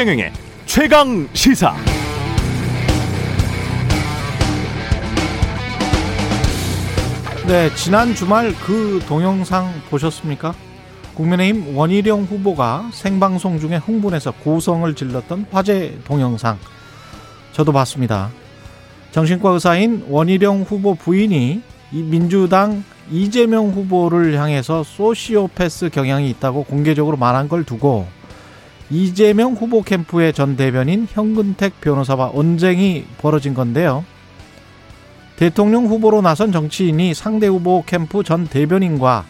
최경영의 최강 시사. 네, 지난 주말 그 동영상 보셨습니까? 국민의힘 원희룡 후보가 생방송 중에 흥분해서 고성을 질렀던 화제 동영상. 저도 봤습니다. 정신과 의사인 원희룡 후보 부인이 이 민주당 이재명 후보를 향해서 소시오패스 경향이 있다고 공개적으로 말한 걸 두고 이재명 후보 캠프의 전 대변인 현근택 변호사와 언쟁이 벌어진 건데요. 대통령 후보로 나선 정치인이 상대 후보 캠프 전 대변인과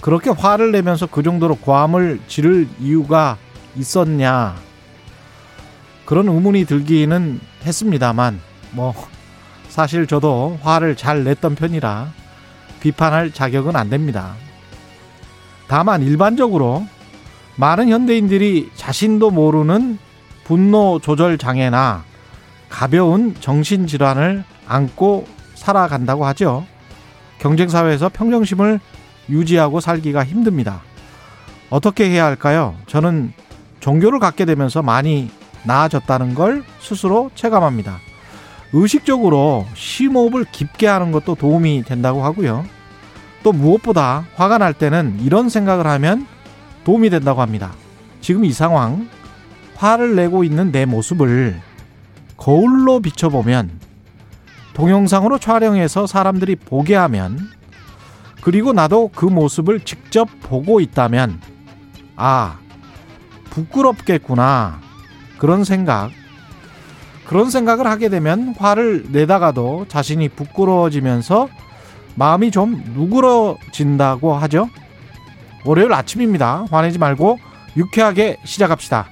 그렇게 화를 내면서 그 정도로 고함을 지를 이유가 있었냐. 그런 의문이 들기는 했습니다만, 뭐, 사실 저도 화를 잘 냈던 편이라 비판할 자격은 안 됩니다. 다만 일반적으로 많은 현대인들이 자신도 모르는 분노 조절 장애나 가벼운 정신질환을 안고 살아간다고 하죠. 경쟁사회에서 평정심을 유지하고 살기가 힘듭니다. 어떻게 해야 할까요? 저는 종교를 갖게 되면서 많이 나아졌다는 걸 스스로 체감합니다. 의식적으로 심호흡을 깊게 하는 것도 도움이 된다고 하고요. 또 무엇보다 화가 날 때는 이런 생각을 하면 도움이 된다고 합니다. 지금 이 상황, 화를 내고 있는 내 모습을 거울로 비춰보면 동영상으로 촬영해서 사람들이 보게 하면 그리고 나도 그 모습을 직접 보고 있다면 아, 부끄럽겠구나. 그런 생각. 그런 생각을 하게 되면 화를 내다가도 자신이 부끄러워지면서 마음이 좀 누그러진다고 하죠. 월요일 아침입니다. 화내지 말고 유쾌하게 시작합시다.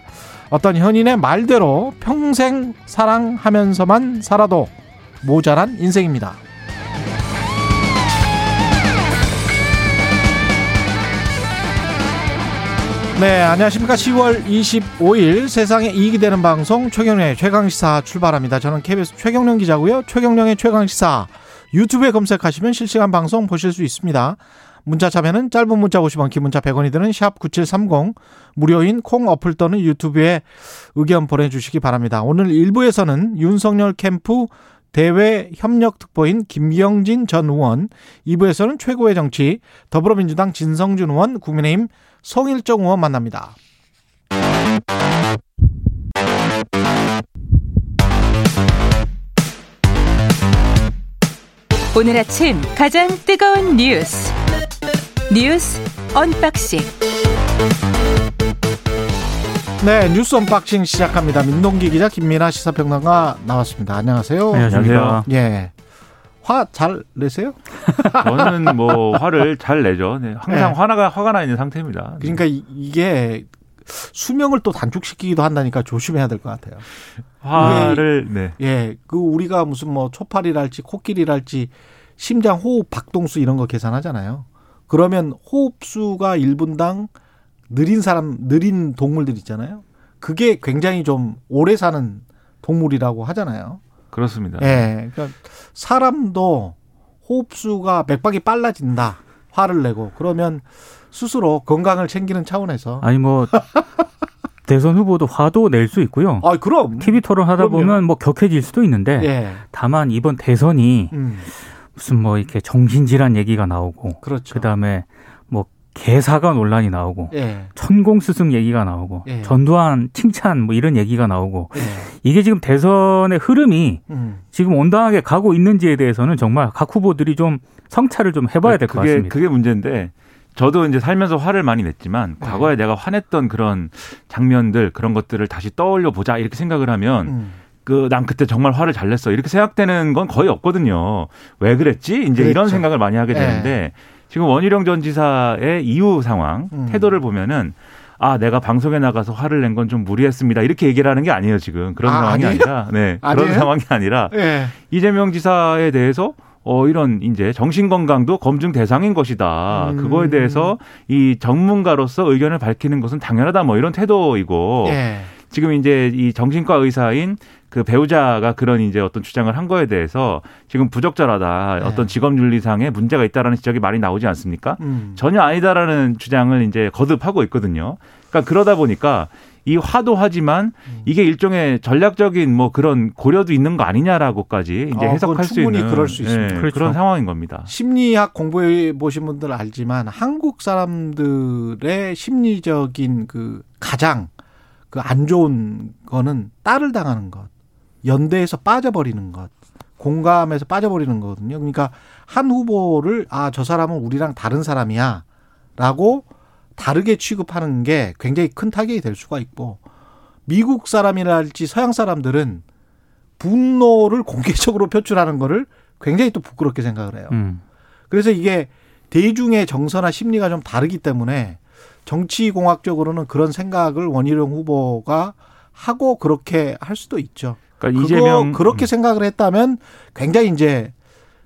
어떤 현인의 말대로 평생 사랑하면서만 살아도 모자란 인생입니다. 네, 안녕하십니까. 10월 25일 세상에 이익이 되는 방송 최경련의 최강시사 출발합니다. 저는 KBS 최경련 기자고요. 최경련의 최강시사 유튜브에 검색하시면 실시간 방송 보실 수 있습니다. 문자 참여는 짧은 문자 50원, 긴 문자 100원이 드는 샵 9730 무료인 콩 어플 또는 유튜브에 의견 보내주시기 바랍니다. 오늘 1부에서는 윤석열 캠프 대외 협력 특보인 김경진 전 의원, 2부에서는 최고의 정치 더불어민주당 진성준 의원, 국민의힘 송일정 의원 만납니다. 오늘 아침 가장 뜨거운 뉴스 뉴스 unboxing 네, 뉴스 unboxing 시작합니다. 민동기 기자 김민아 시사평론가 나왔습니다. 안녕하세요. 안녕하세요. 예. 화 잘 내세요? 저는 뭐 화를 잘 내죠. 네, 항상 네. 화나가 화가 나 있는 상태입니다. 그러니까 이- 이게 수명을 또 단축시키기도 한다니까 조심해야 될 것 같아요. 화를 네. 예, 그 우리가 무슨 뭐 초파리랄지 코끼리랄지 심장 호흡 박동수 이런 거 계산하잖아요. 그러면 호흡수가 1분당 느린 사람, 느린 동물들 있잖아요. 그게 굉장히 좀 오래 사는 동물이라고 하잖아요. 그렇습니다. 예, 그러니까 사람도 호흡수가 맥박이 빨라진다. 화를 내고 그러면 스스로 건강을 챙기는 차원에서 아니 뭐 대선 후보도 화도 낼 수 있고요. 아, 그럼 TV 토론 하다 그럼요. 보면 뭐 격해질 수도 있는데 예. 다만 이번 대선이 음. 무슨 뭐 이렇게 정신질환 얘기가 나오고 그렇죠. 그다음에 뭐 개사가 논란이 나오고 예. 천공 스승 얘기가 나오고 예. 전두환 칭찬 뭐 이런 얘기가 나오고 예. 이게 지금 대선의 흐름이 음. 지금 온당하게 가고 있는지에 대해서는 정말 각 후보들이 좀 성찰을 좀 해봐야 될 것 같습니다. 그게 문제인데 저도 이제 살면서 화를 많이 냈지만 네. 과거에 내가 화냈던 그런 장면들 그런 것들을 다시 떠올려 보자 이렇게 생각을 하면 음. 그난 그때 정말 화를 잘 냈어 이렇게 생각되는 건 거의 없거든요. 왜 그랬지? 이제 그랬죠. 이런 생각을 많이 하게 네. 되는데 지금 원희룡 전 지사의 이후 상황 음. 태도를 보면은 아 내가 방송에 나가서 화를 낸 건 좀 무리했습니다 이렇게 얘기를 하는 게 아니에요 지금 그런 아, 상황이 아니에요? 아니라 네 아니에요? 그런 상황이 아니라 예. 이재명 지사에 대해서 어 이런 이제 정신 건강도 검증 대상인 것이다. 음. 그거에 대해서 이 전문가로서 의견을 밝히는 것은 당연하다. 뭐 이런 태도이고 예. 지금 이제 이 정신과 의사인 그 배우자가 그런 이제 어떤 주장을 한 거에 대해서 지금 부적절하다. 네. 어떤 직업 윤리상에 문제가 있다라는 지적이 많이 나오지 않습니까? 음. 전혀 아니다라는 주장을 이제 거듭하고 있거든요. 그러니까 그러다 보니까 이 화도하지만 음. 이게 일종의 전략적인 뭐 그런 고려도 있는 거 아니냐라고까지 이제 어, 해석할 수 있는 그럴 수 있습니다. 예, 그렇죠. 그런 상황인 겁니다. 심리학 공부해 보신 분들 알지만 한국 사람들의 심리적인 그 가장 그 안 좋은 거는 딸을 당하는 것, 연대에서 빠져버리는 것, 공감에서 빠져버리는 거거든요. 그러니까 한 후보를 아 저 사람은 우리랑 다른 사람이야라고 다르게 취급하는 게 굉장히 큰 타격이 될 수가 있고 미국 사람이랄지 서양 사람들은 분노를 공개적으로 표출하는 거를 굉장히 또 부끄럽게 생각을 해요. 음. 그래서 이게 대중의 정서나 심리가 좀 다르기 때문에 정치공학적으로는 그런 생각을 원희룡 후보가 하고 그렇게 할 수도 있죠. 그러니까 이재명 그렇게 생각을 했다면 굉장히 이제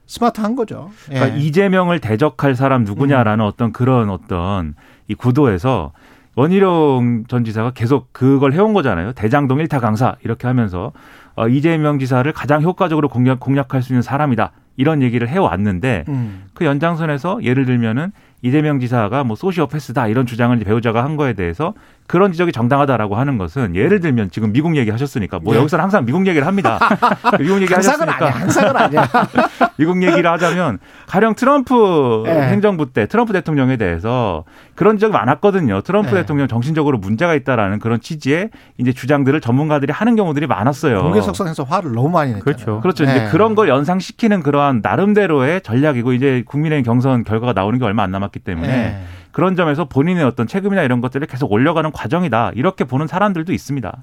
스마트한 거죠. 예. 그러니까 이재명을 대적할 사람 누구냐라는 어떤 그런 어떤 이 구도에서 원희룡 전 지사가 계속 그걸 해온 거잖아요. 대장동 일타 강사 이렇게 하면서 어, 이재명 지사를 가장 효과적으로 공략, 공략할 수 있는 사람이다. 이런 얘기를 해왔는데 음. 그 연장선에서 예를 들면은 이재명 지사가 뭐 소시오패스다 이런 주장을 배우자가 한 거에 대해서 그런 지적이 정당하다라고 하는 것은 예를 들면 지금 미국 얘기 하셨으니까 뭐 예. 여기서는 항상 미국 얘기를 합니다. 미국 얘기 항상은 하셨으니까 아니야. 항상은 아니야. 미국 얘기를 하자면 가령 트럼프 예. 행정부 때 트럼프 대통령에 대해서 그런 적이 많았거든요. 트럼프 예. 대통령 정신적으로 문제가 있다라는 그런 취지의 이제 주장들을 전문가들이 하는 경우들이 많았어요. 공개석상에서 화를 너무 많이 냈잖아요. 그렇죠. 그렇죠. 예. 이제 그런 걸 연상시키는 그러한 나름대로의 전략이고 이제 국민의힘 경선 결과가 나오는 게 얼마 안 남았기 때문에 예. 그런 점에서 본인의 어떤 책임이나 이런 것들을 계속 올려가는 과정이다. 이렇게 보는 사람들도 있습니다.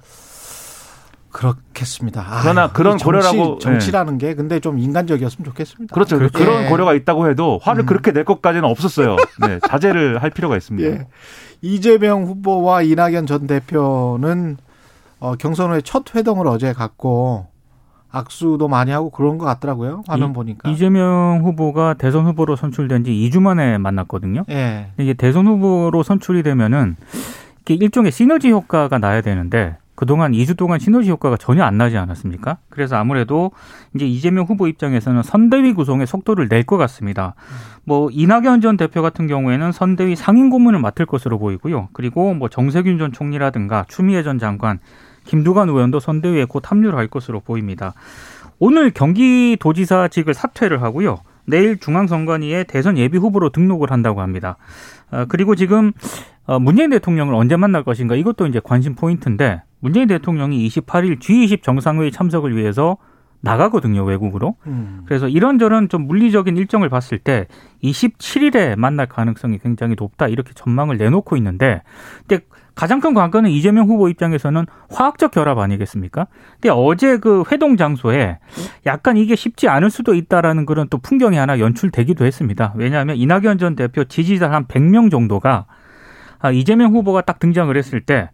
그렇겠습니다. 아, 그러나 그런 이 정치, 고려라고- 정치라는 게 근데 좀 인간적이었으면 좋겠습니다. 그렇죠. 그렇죠. 그런 예. 고려가 있다고 해도 화를 음. 그렇게 낼 것까지는 없었어요. 네, 자제를 할 필요가 있습니다. 예. 이재명 후보와 이낙연 전 대표는 어, 경선 후에 첫 회동을 어제 갖고 악수도 많이 하고 그런 것 같더라고요. 화면 이- 보니까. 이재명 후보가 대선 후보로 선출된 지 2주 만에 만났거든요. 예. 이게 대선 후보로 선출이 되면은 이게 일종의 시너지 효과가 나야 되는데 그동안 2주 동안 시너지 효과가 전혀 안 나지 않았습니까? 그래서 아무래도 이제 이재명 후보 입장에서는 선대위 구성에 속도를 낼 것 같습니다. 뭐 이낙연 전 대표 같은 경우에는 선대위 상임 고문을 맡을 것으로 보이고요. 그리고 뭐 정세균 전 총리라든가 추미애 전 장관, 김두관 의원도 선대위에 곧 합류를 할 것으로 보입니다. 오늘 경기도지사직을 사퇴를 하고요. 내일 중앙선관위에 대선 예비 후보로 등록을 한다고 합니다. 어, 그리고 지금 어, 문재인 대통령을 언제 만날 것인가 이것도 이제 관심 포인트인데 문재인 대통령이 28일 G20 정상회의 참석을 위해서 나가거든요 외국으로. 음. 그래서 이런저런 좀 물리적인 일정을 봤을 때 27일에 만날 가능성이 굉장히 높다 이렇게 전망을 내놓고 있는데 근데 가장 큰 관건은 이재명 후보 입장에서는 화학적 결합 아니겠습니까? 근데 어제 그 회동 장소에 약간 이게 쉽지 않을 수도 있다라는 그런 또 풍경이 하나 연출되기도 했습니다. 왜냐하면 이낙연 전 대표 지지자 한 100명 정도가 아, 이재명 후보가 딱 등장을 했을 때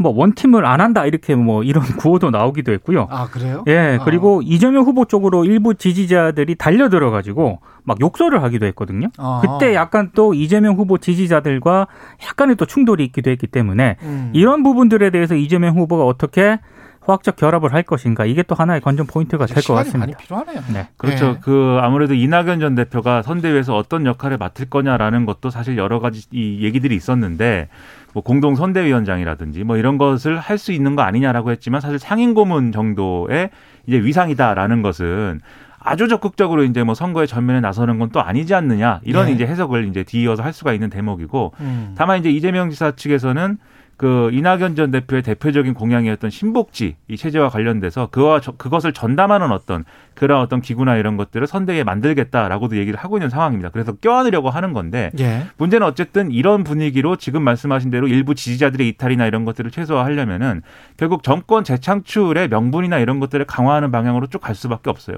뭐 one team을 안 한다 이렇게 뭐 이런 구호도 나오기도 했고요. 아 그래요? 예, 아. 그리고 이재명 후보 쪽으로 일부 지지자들이 달려들어 가지고 막 욕설을 하기도 했거든요. 아. 그때 약간 또 이재명 후보 지지자들과 약간의 또 충돌이 있기도 했기 때문에 음. 이런 부분들에 대해서 이재명 후보가 어떻게 화학적 결합을 할 것인가 이게 또 하나의 관전 포인트가 될것 시간이 같습니다. 많이 필요하네요. 네. 그렇죠. 예. 그 아무래도 이낙연 전 대표가 선대위에서 어떤 역할을 맡을 거냐라는 것도 사실 여러 가지 이 얘기들이 있었는데 뭐 공동 선대위원장이라든지 뭐 이런 것을 할 수 있는 거 아니냐라고 했지만 사실 상임 고문 정도의 이제 위상이다라는 것은 아주 적극적으로 이제 뭐 선거에 전면에 나서는 건 또 아니지 않느냐 이런 예. 이제 해석을 이제 뒤이어서 할 수가 있는 대목이고 음. 다만 이제 이재명 지사 측에서는 그 이낙연 전 대표의 대표적인 공약이었던 신복지 이 체제와 관련돼서 그와 저- 그것을 전담하는 어떤 그런 어떤 기구나 이런 것들을 선대위에 만들겠다라고도 얘기를 하고 있는 상황입니다. 그래서 껴안으려고 하는 건데 예. 문제는 어쨌든 이런 분위기로 지금 말씀하신 대로 일부 지지자들의 이탈이나 이런 것들을 최소화하려면은 결국 정권 재창출의 명분이나 이런 것들을 강화하는 방향으로 쭉 갈 수밖에 없어요.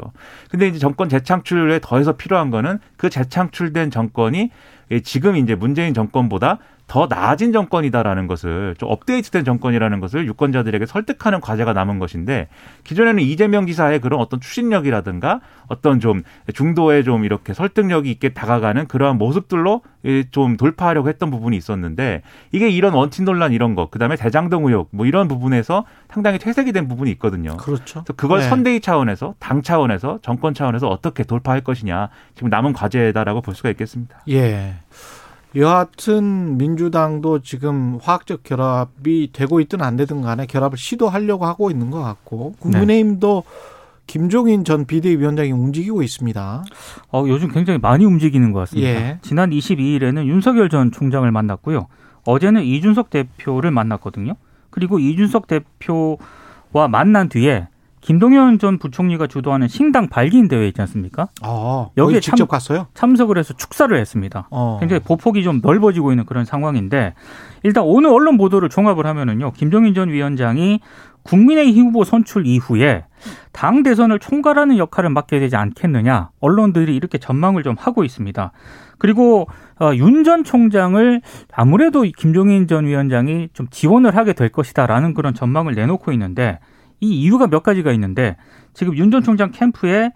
근데 이제 정권 재창출에 더해서 필요한 거는 그 재창출된 정권이 예, 지금 이제 문재인 정권보다 더 나아진 정권이다라는 것을 좀 업데이트된 정권이라는 것을 유권자들에게 설득하는 과제가 남은 것인데 기존에는 이재명 지사의 그런 어떤 추진력이라든가 어떤 좀 중도에 좀 이렇게 설득력이 있게 다가가는 그러한 모습들로 예, 좀 돌파하려고 했던 부분이 있었는데 이게 이런 원팀 논란 이런 거 그다음에 대장동 의혹 뭐 이런 부분에서 상당히 퇴색이 된 부분이 있거든요. 그렇죠. 그래서 그걸 네. 선대위 차원에서 당 차원에서 정권 차원에서 어떻게 돌파할 것이냐 지금 남은 과제다라고 볼 수가 있겠습니다. 예. 여하튼 민주당도 지금 화학적 결합이 되고 있든 안 되든 간에 결합을 시도하려고 하고 있는 것 같고 국민의힘도 김종인 전 비대위원장이 움직이고 있습니다. 어, 요즘 굉장히 많이 움직이는 것 같습니다. 예. 지난 22일에는 윤석열 전 총장을 만났고요. 어제는 이준석 대표를 만났거든요. 그리고 이준석 대표와 만난 뒤에 김동연 전 부총리가 주도하는 신당 발기인 대회 있지 않습니까? 아, 여기에 여기 직접 참- 갔어요? 참석을 해서 축사를 했습니다. 어. 굉장히 보폭이 좀 넓어지고 있는 그런 상황인데 일단 오늘 언론 보도를 종합을 하면은요. 김종인 전 위원장이 국민의힘 후보 선출 이후에 당 대선을 총괄하는 역할을 맡게 되지 않겠느냐 언론들이 이렇게 전망을 좀 하고 있습니다. 그리고 어, 윤전 총장을 아무래도 김종인 전 위원장이 좀 지원을 하게 될 것이다라는 그런 전망을 내놓고 있는데 이 이유가 몇 가지가 있는데 지금 윤 전 총장 캠프에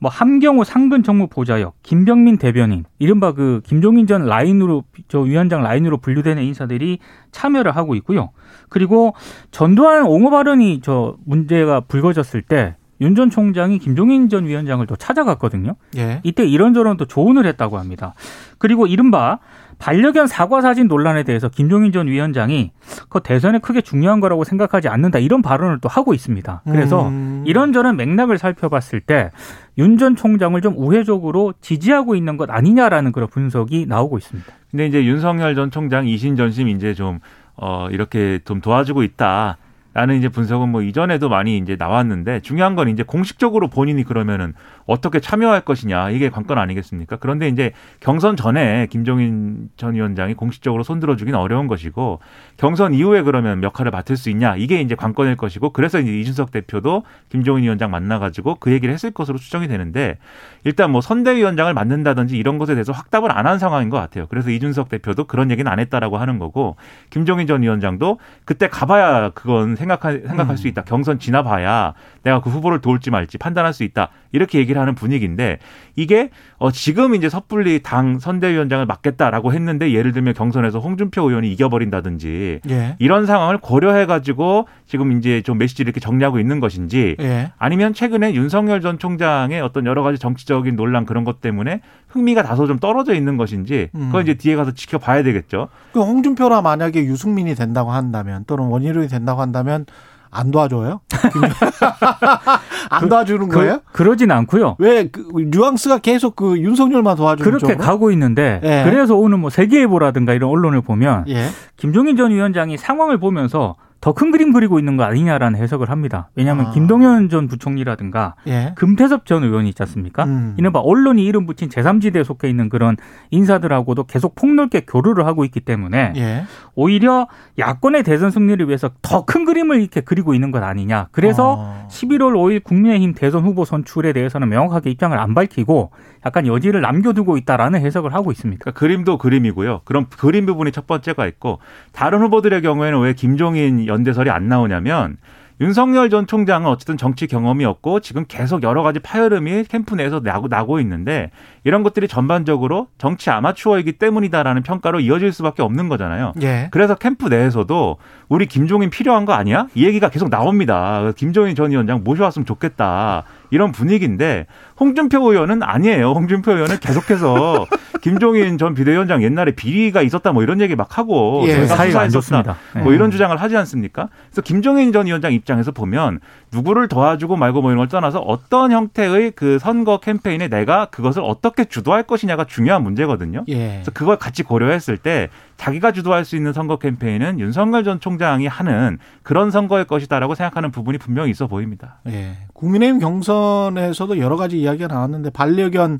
뭐 함경호 상근 정무 보좌역, 김병민 대변인, 이른바 그 김종인 전 라인으로 저 위원장 라인으로 분류되는 인사들이 참여를 하고 있고요. 그리고 전두환 옹호 발언이 저 문제가 불거졌을 때 윤 전 총장이 김종인 전 위원장을 또 찾아갔거든요. 예. 이때 이런저런 또 조언을 했다고 합니다. 그리고 이른바 반려견 사과 사진 논란에 대해서 김종인 전 위원장이 그 대선에 크게 중요한 거라고 생각하지 않는다 이런 발언을 또 하고 있습니다. 그래서 음. 이런저런 맥락을 살펴봤을 때 윤 전 총장을 좀 우회적으로 지지하고 있는 것 아니냐라는 그런 분석이 나오고 있습니다. 근데 이제 윤석열 전 총장 이신 전심 이제 좀, 어, 이렇게 좀 도와주고 있다. 라는 이제 분석은 뭐 이전에도 많이 이제 나왔는데 중요한 건 이제 공식적으로 본인이 그러면은 어떻게 참여할 것이냐 이게 관건 아니겠습니까? 그런데 이제 경선 전에 김종인 전 위원장이 공식적으로 손들어주긴 어려운 것이고 경선 이후에 그러면 역할을 맡을 수 있냐 이게 이제 관건일 것이고 그래서 이제 이준석 대표도 김종인 위원장 만나가지고 그 얘기를 했을 것으로 추정이 되는데 일단 뭐 선대위원장을 맡는다든지 이런 것에 대해서 확답을 안 한 상황인 것 같아요. 그래서 이준석 대표도 그런 얘기는 안 했다라고 하는 거고 김종인 전 위원장도 그때 가봐야 그건 생 각할 생각할 수 있다. 경선 지나봐야 내가 그 후보를 도울지 말지 판단할 수 있다. 이렇게 얘기를 하는 분위기인데 이게 어 지금 이제 섣불리 당 선대위원장을 맡겠다라고 했는데 예를 들면 경선에서 홍준표 의원이 이겨버린다든지 예. 이런 상황을 고려해 가지고 지금 이제 좀 메시지를 이렇게 정리하고 있는 것인지 예. 아니면 최근에 윤석열 전 총장의 어떤 여러 가지 정치적인 논란 그런 것 때문에 흥미가 다소 좀 떨어져 있는 것인지 음. 그건 이제 뒤에 가서 지켜봐야 되겠죠. 그 홍준표라 만약에 유승민이 된다고 한다면 또는 원희룡이 된다고 한다면 안 도와줘요? 안 도와주는 거예요? 그, 그러진 않고요. 왜 그 뉘앙스가 계속 그 윤석열만 도와주는 그렇게 쪽으로? 가고 있는데 예. 그래서 오늘 뭐 세계일보라든가 이런 언론을 보면 예. 김종인 전 위원장이 상황을 보면서 더 큰 그림 그리고 있는 거 아니냐라는 해석을 합니다. 왜냐하면 아. 김동연 전 부총리라든가 예. 금태섭 전 의원이 있지 않습니까? 음. 이른바 언론이 이름 붙인 제3지대에 속해 있는 그런 인사들하고도 계속 폭넓게 교류를 하고 있기 때문에 예. 오히려 야권의 대선 승리를 위해서 더 큰 그림을 이렇게 그리고 있는 것 아니냐. 그래서 어. 11월 5일 국민의힘 대선 후보 선출에 대해서는 명확하게 입장을 안 밝히고 약간 여지를 남겨두고 있다라는 해석을 하고 있습니다. 그러니까 그림도 그림이고요. 그럼 그림 부분이 첫 번째가 있고 다른 후보들의 경우에는 왜 김종인 연대설이 안 나오냐면 윤석열 전 총장은 어쨌든 정치 경험이 없고 지금 계속 여러 가지 파열음이 캠프 내에서 나고, 나고 있는데 이런 것들이 전반적으로 정치 아마추어이기 때문이다라는 평가로 이어질 수밖에 없는 거잖아요. 예. 그래서 캠프 내에서도 우리 김종인 필요한 거 아니야? 이 얘기가 계속 나옵니다. 김종인 전 위원장 모셔왔으면 좋겠다. 이런 분위기인데 홍준표 의원은 아니에요. 홍준표 의원은 계속해서 김종인 전 비대위원장 옛날에 비리가 있었다 뭐 이런 얘기 막 하고 예, 사이가 안. 좋습니다. 예. 뭐 이런 주장을 하지 않습니까? 그래서 김종인 전 위원장 입장에서 보면 누구를 도와주고 말고 뭐 이런 걸 떠나서 어떤 형태의 그 선거 캠페인에 내가 그것을 어떻게 주도할 것이냐가 중요한 문제거든요. 예. 그래서 그걸 같이 고려했을 때 자기가 주도할 수 있는 선거 캠페인은 윤석열 전 총장이 하는 그런 선거일 것이다라고 생각하는 부분이 분명히 있어 보입니다. 예. 국민의힘 경선에서도 여러 가지 이야기가 나왔는데 반려견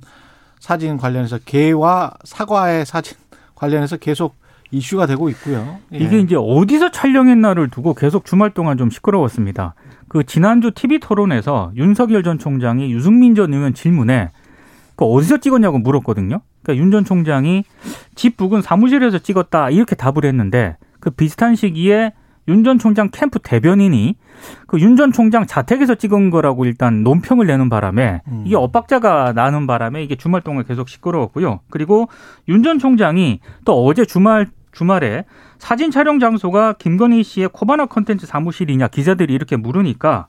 사진 관련해서 개와 사과의 사진 관련해서 계속 이슈가 되고 있고요. 예. 이게 이제 어디서 촬영했나를 두고 계속 주말 동안 좀 시끄러웠습니다. 그 지난주 TV 토론에서 윤석열 전 총장이 유승민 전 의원 질문에 그 어디서 찍었냐고 물었거든요. 그러니까 윤 전 총장이 집 부근 사무실에서 찍었다 이렇게 답을 했는데 그 비슷한 시기에 윤 전 총장 캠프 대변인이 그 윤 전 총장 자택에서 찍은 거라고 일단 논평을 내는 바람에 음. 이게 엇박자가 나는 바람에 이게 주말 동안 계속 시끄러웠고요. 그리고 윤 전 총장이 또 어제 주말 주말에 사진 촬영 장소가 김건희 씨의 코바나 컨텐츠 사무실이냐 기자들이 이렇게 물으니까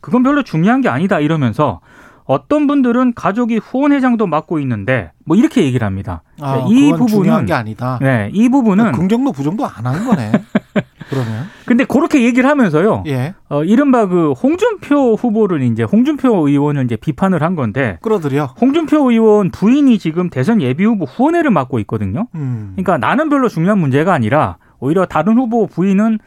그건 별로 중요한 게 아니다 이러면서 어떤 분들은 가족이 후원회장도 맡고 있는데 뭐 이렇게 얘기를 합니다. 아, 네, 이 그건 중요한 부분은 게 아니다. 네, 이 부분은 긍정도 부정도 안 하는 거네. 그러면 근데 그렇게 얘기를 하면서요. 예 어, 이른바 그 홍준표 후보를 이제 홍준표 의원을 이제 비판을 한 건데 끌어들여. 홍준표 의원 부인이 지금 대선 예비 후보 후원회를 맡고 있거든요. 음. 그러니까 나는 별로 중요한 문제가 아니라 오히려 다른 후보 부인은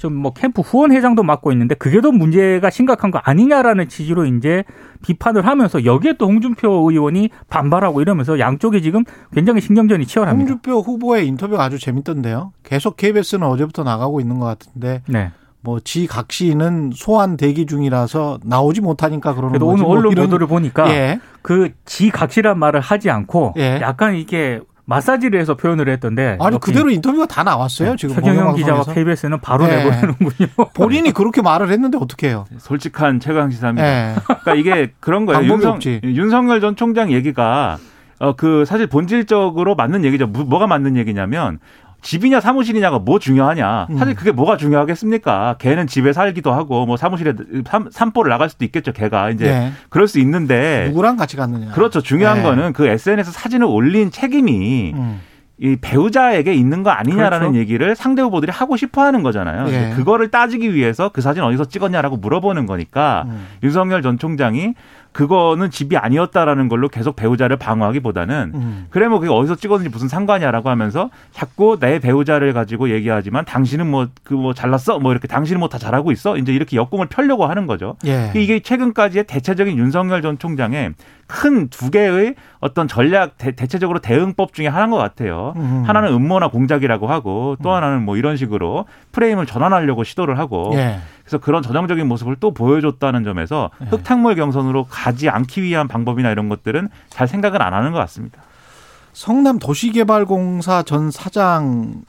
좀 뭐 캠프 후원 회장도 맡고 있는데 그게 더 문제가 심각한 거 아니냐라는 취지로 이제 비판을 하면서 여기에 또 홍준표 의원이 반발하고 이러면서 양쪽이 지금 굉장히 신경전이 치열합니다. 홍준표 후보의 인터뷰가 아주 재밌던데요. 계속 KBS는 어제부터 나가고 있는 것 같은데 네. 뭐 지각시는 소환 대기 중이라서 나오지 못하니까 그러는 거지. 오늘 뭐 언론 이런- 보도를 보니까 예. 그 지각시란 말을 하지 않고 예. 약간 이게 마사지를 해서 표현을 했던데 아니 그대로 인터뷰가 다 나왔어요. 지금 최경영 기자와. KBS는 바로 예. 내보내는군요. 본인이 그렇게 말을 했는데 어떻게 해요? 솔직한 최강 시사입니다. 예. 그러니까 이게 그런 거예요. 윤석, 없지. 윤석열 전 총장 얘기가 어 그 사실 본질적으로 맞는 얘기죠. 뭐- 뭐가 맞는 얘기냐면 집이냐 사무실이냐가 뭐 중요하냐. 음. 사실 그게 뭐가 중요하겠습니까? 걔는 집에 살기도 하고 뭐 사무실에 삼, 산보를 나갈 수도 있겠죠. 걔가 이제 예. 그럴 수 있는데 누구랑 같이 갔느냐. 그렇죠. 중요한 예. 거는 그 SNS 사진을 올린 책임이 음. 이 배우자에게 있는 거 아니냐라는 그렇죠. 얘기를 상대 후보들이 하고 싶어 하는 거잖아요. 예. 그거를 따지기 위해서 그 사진 어디서 찍었냐라고 물어보는 거니까 음. 윤석열 전 총장이 그거는 집이 아니었다라는 걸로 계속 배우자를 방어하기보다는 음. 그래 뭐 그게 어디서 찍었는지 무슨 상관이야라고 하면서 자꾸 내 배우자를 가지고 얘기하지만 당신은 뭐 그뭐 잘났어 뭐 이렇게 당신은 뭐 다 잘하고 있어 이제 이렇게 역공을 펴려고 하는 거죠. 예. 이게 최근까지의 대체적인 윤석열 전 총장의 큰 두 개의 어떤 전략 대, 대체적으로 대응법 중에 하나인 것 같아요. 음. 하나는 음모나 공작이라고 하고 또 하나는 뭐 이런 식으로 프레임을 전환하려고 시도를 하고 예. 그래서 그런 전형적인 모습을 또 보여줬다는 점에서 네. 흑탕물 경선으로 가지 않기 위한 방법이나 이런 것들은 잘 생각은 안 하는 것 같습니다. 성남 도시개발공사 전 사장의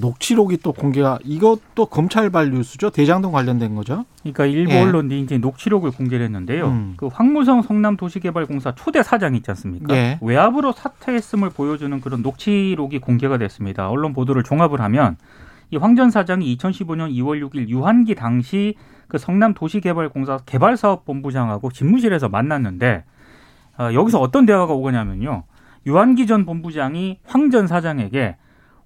녹취록이 또 공개가 이것도 검찰발 뉴스죠. 대장동 관련된 거죠. 그러니까 일부 예. 언론이 이제 녹취록을 공개를 했는데요. 음. 그 황무성 성남도시개발공사 초대 사장 있지 않습니까? 예. 외압으로 사퇴했음을 보여주는 그런 녹취록이 공개가 됐습니다. 언론 보도를 종합을 하면 이 황전 사장이 2015년 2월 6일 유한기 당시 그 성남 도시개발공사 개발사업본부장하고 집무실에서 만났는데 어, 여기서 어떤 대화가 오거냐면요. 유한기 전 본부장이 황 전 사장에게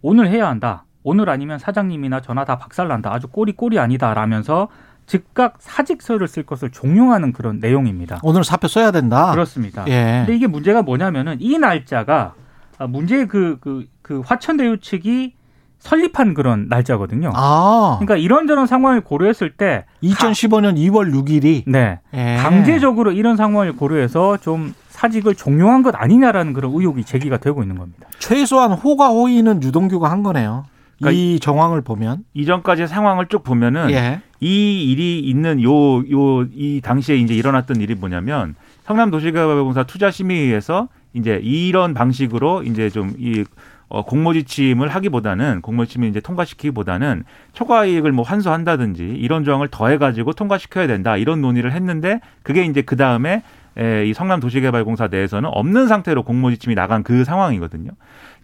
오늘 해야 한다. 오늘 아니면 사장님이나 전화 다 박살난다. 아주 꼬리 꼬리 아니다. 라면서 즉각 사직서를 쓸 것을 종용하는 그런 내용입니다. 오늘 사표 써야 된다. 그렇습니다. 예. 근데 이게 문제가 뭐냐면은 이 날짜가 아, 문제의 그, 그, 그 화천대유 측이 설립한 그런 날짜거든요. 아. 그러니까 이런저런 상황을 고려했을 때 2015년 2월 6일이 네. 예. 강제적으로 이런 상황을 고려해서 좀 사직을 종용한 것 아니냐라는 그런 의혹이 제기가 되고 있는 겁니다. 최소한 호가 호의는 유동규가 한 거네요. 그러니까 이 정황을 보면 이전까지의 상황을 쭉 보면은 예. 이 일이 있는 요 요 이 당시에 이제 일어났던 일이 뭐냐면 성남도시개발공사 투자심의위에서 이제 이런 방식으로 이제 좀이 어, 공모지침을 하기보다는 공모지침을 이제 통과시키기보다는 초과 이익을 뭐 환수한다든지 이런 조항을 더해 가지고 통과시켜야 된다 이런 논의를 했는데 그게 이제 그 다음에 에, 이 성남 도시개발공사 내에서는 없는 상태로 공모지침이 나간 그 상황이거든요.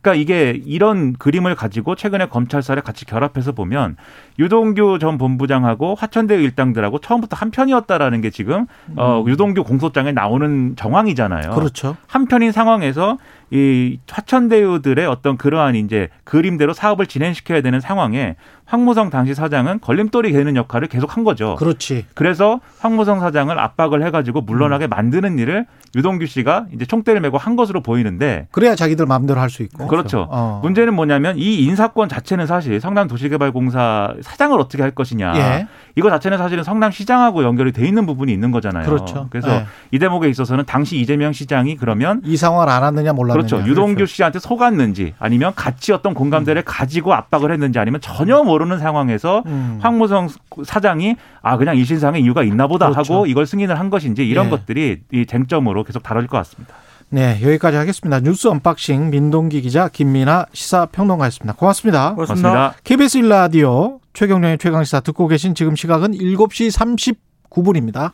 그러니까 이게 이런 그림을 가지고 최근에 검찰사를 같이 결합해서 보면 유동규 전 본부장하고 화천대유 일당들하고 처음부터 한 편이었다라는 게 지금 어, 유동규 공소장에 나오는 정황이잖아요. 그렇죠. 한 편인 상황에서 이 화천대유들의 어떤 그러한 이제 그림대로 사업을 진행시켜야 되는 상황에 황무성 당시 사장은 걸림돌이 되는 역할을 계속 한 거죠. 그렇지. 그래서 황무성 사장을 압박을 해가지고 물러나게 만드는 일을 유동규 씨가 이제 총대를 메고 한 것으로 보이는데 그래야 자기들 마음대로 할 수 있고. 그렇죠. 어. 문제는 뭐냐면 이 인사권 자체는 사실 성남도시개발공사 사장을 어떻게 할 것이냐. 예. 이거 자체는 사실은 성남시장하고 연결이 돼 있는 부분이 있는 거잖아요. 그렇죠. 그래서 예. 이 대목에 있어서는 당시 이재명 시장이 그러면 이 상황을 알았느냐 몰랐느냐. 그렇죠. 유동규 씨한테 속았는지 아니면 같이 어떤 공감대를 가지고 압박을 했는지 아니면 전혀 모르는 상황에서 음. 황무성 사장이 아 그냥 이 신상의 이유가 있나 보다 그렇죠. 하고 이걸 승인을 한 것인지 이런 예. 것들이 이 쟁점으로 계속 다뤄질 것 같습니다. 네, 여기까지 하겠습니다. 뉴스 unboxing 민동기 기자 김민아 시사평론가였습니다. 고맙습니다. 고맙습니다. KBS 1라디오 최경영의 최강시사 듣고 계신 지금 시각은 7시 39분입니다.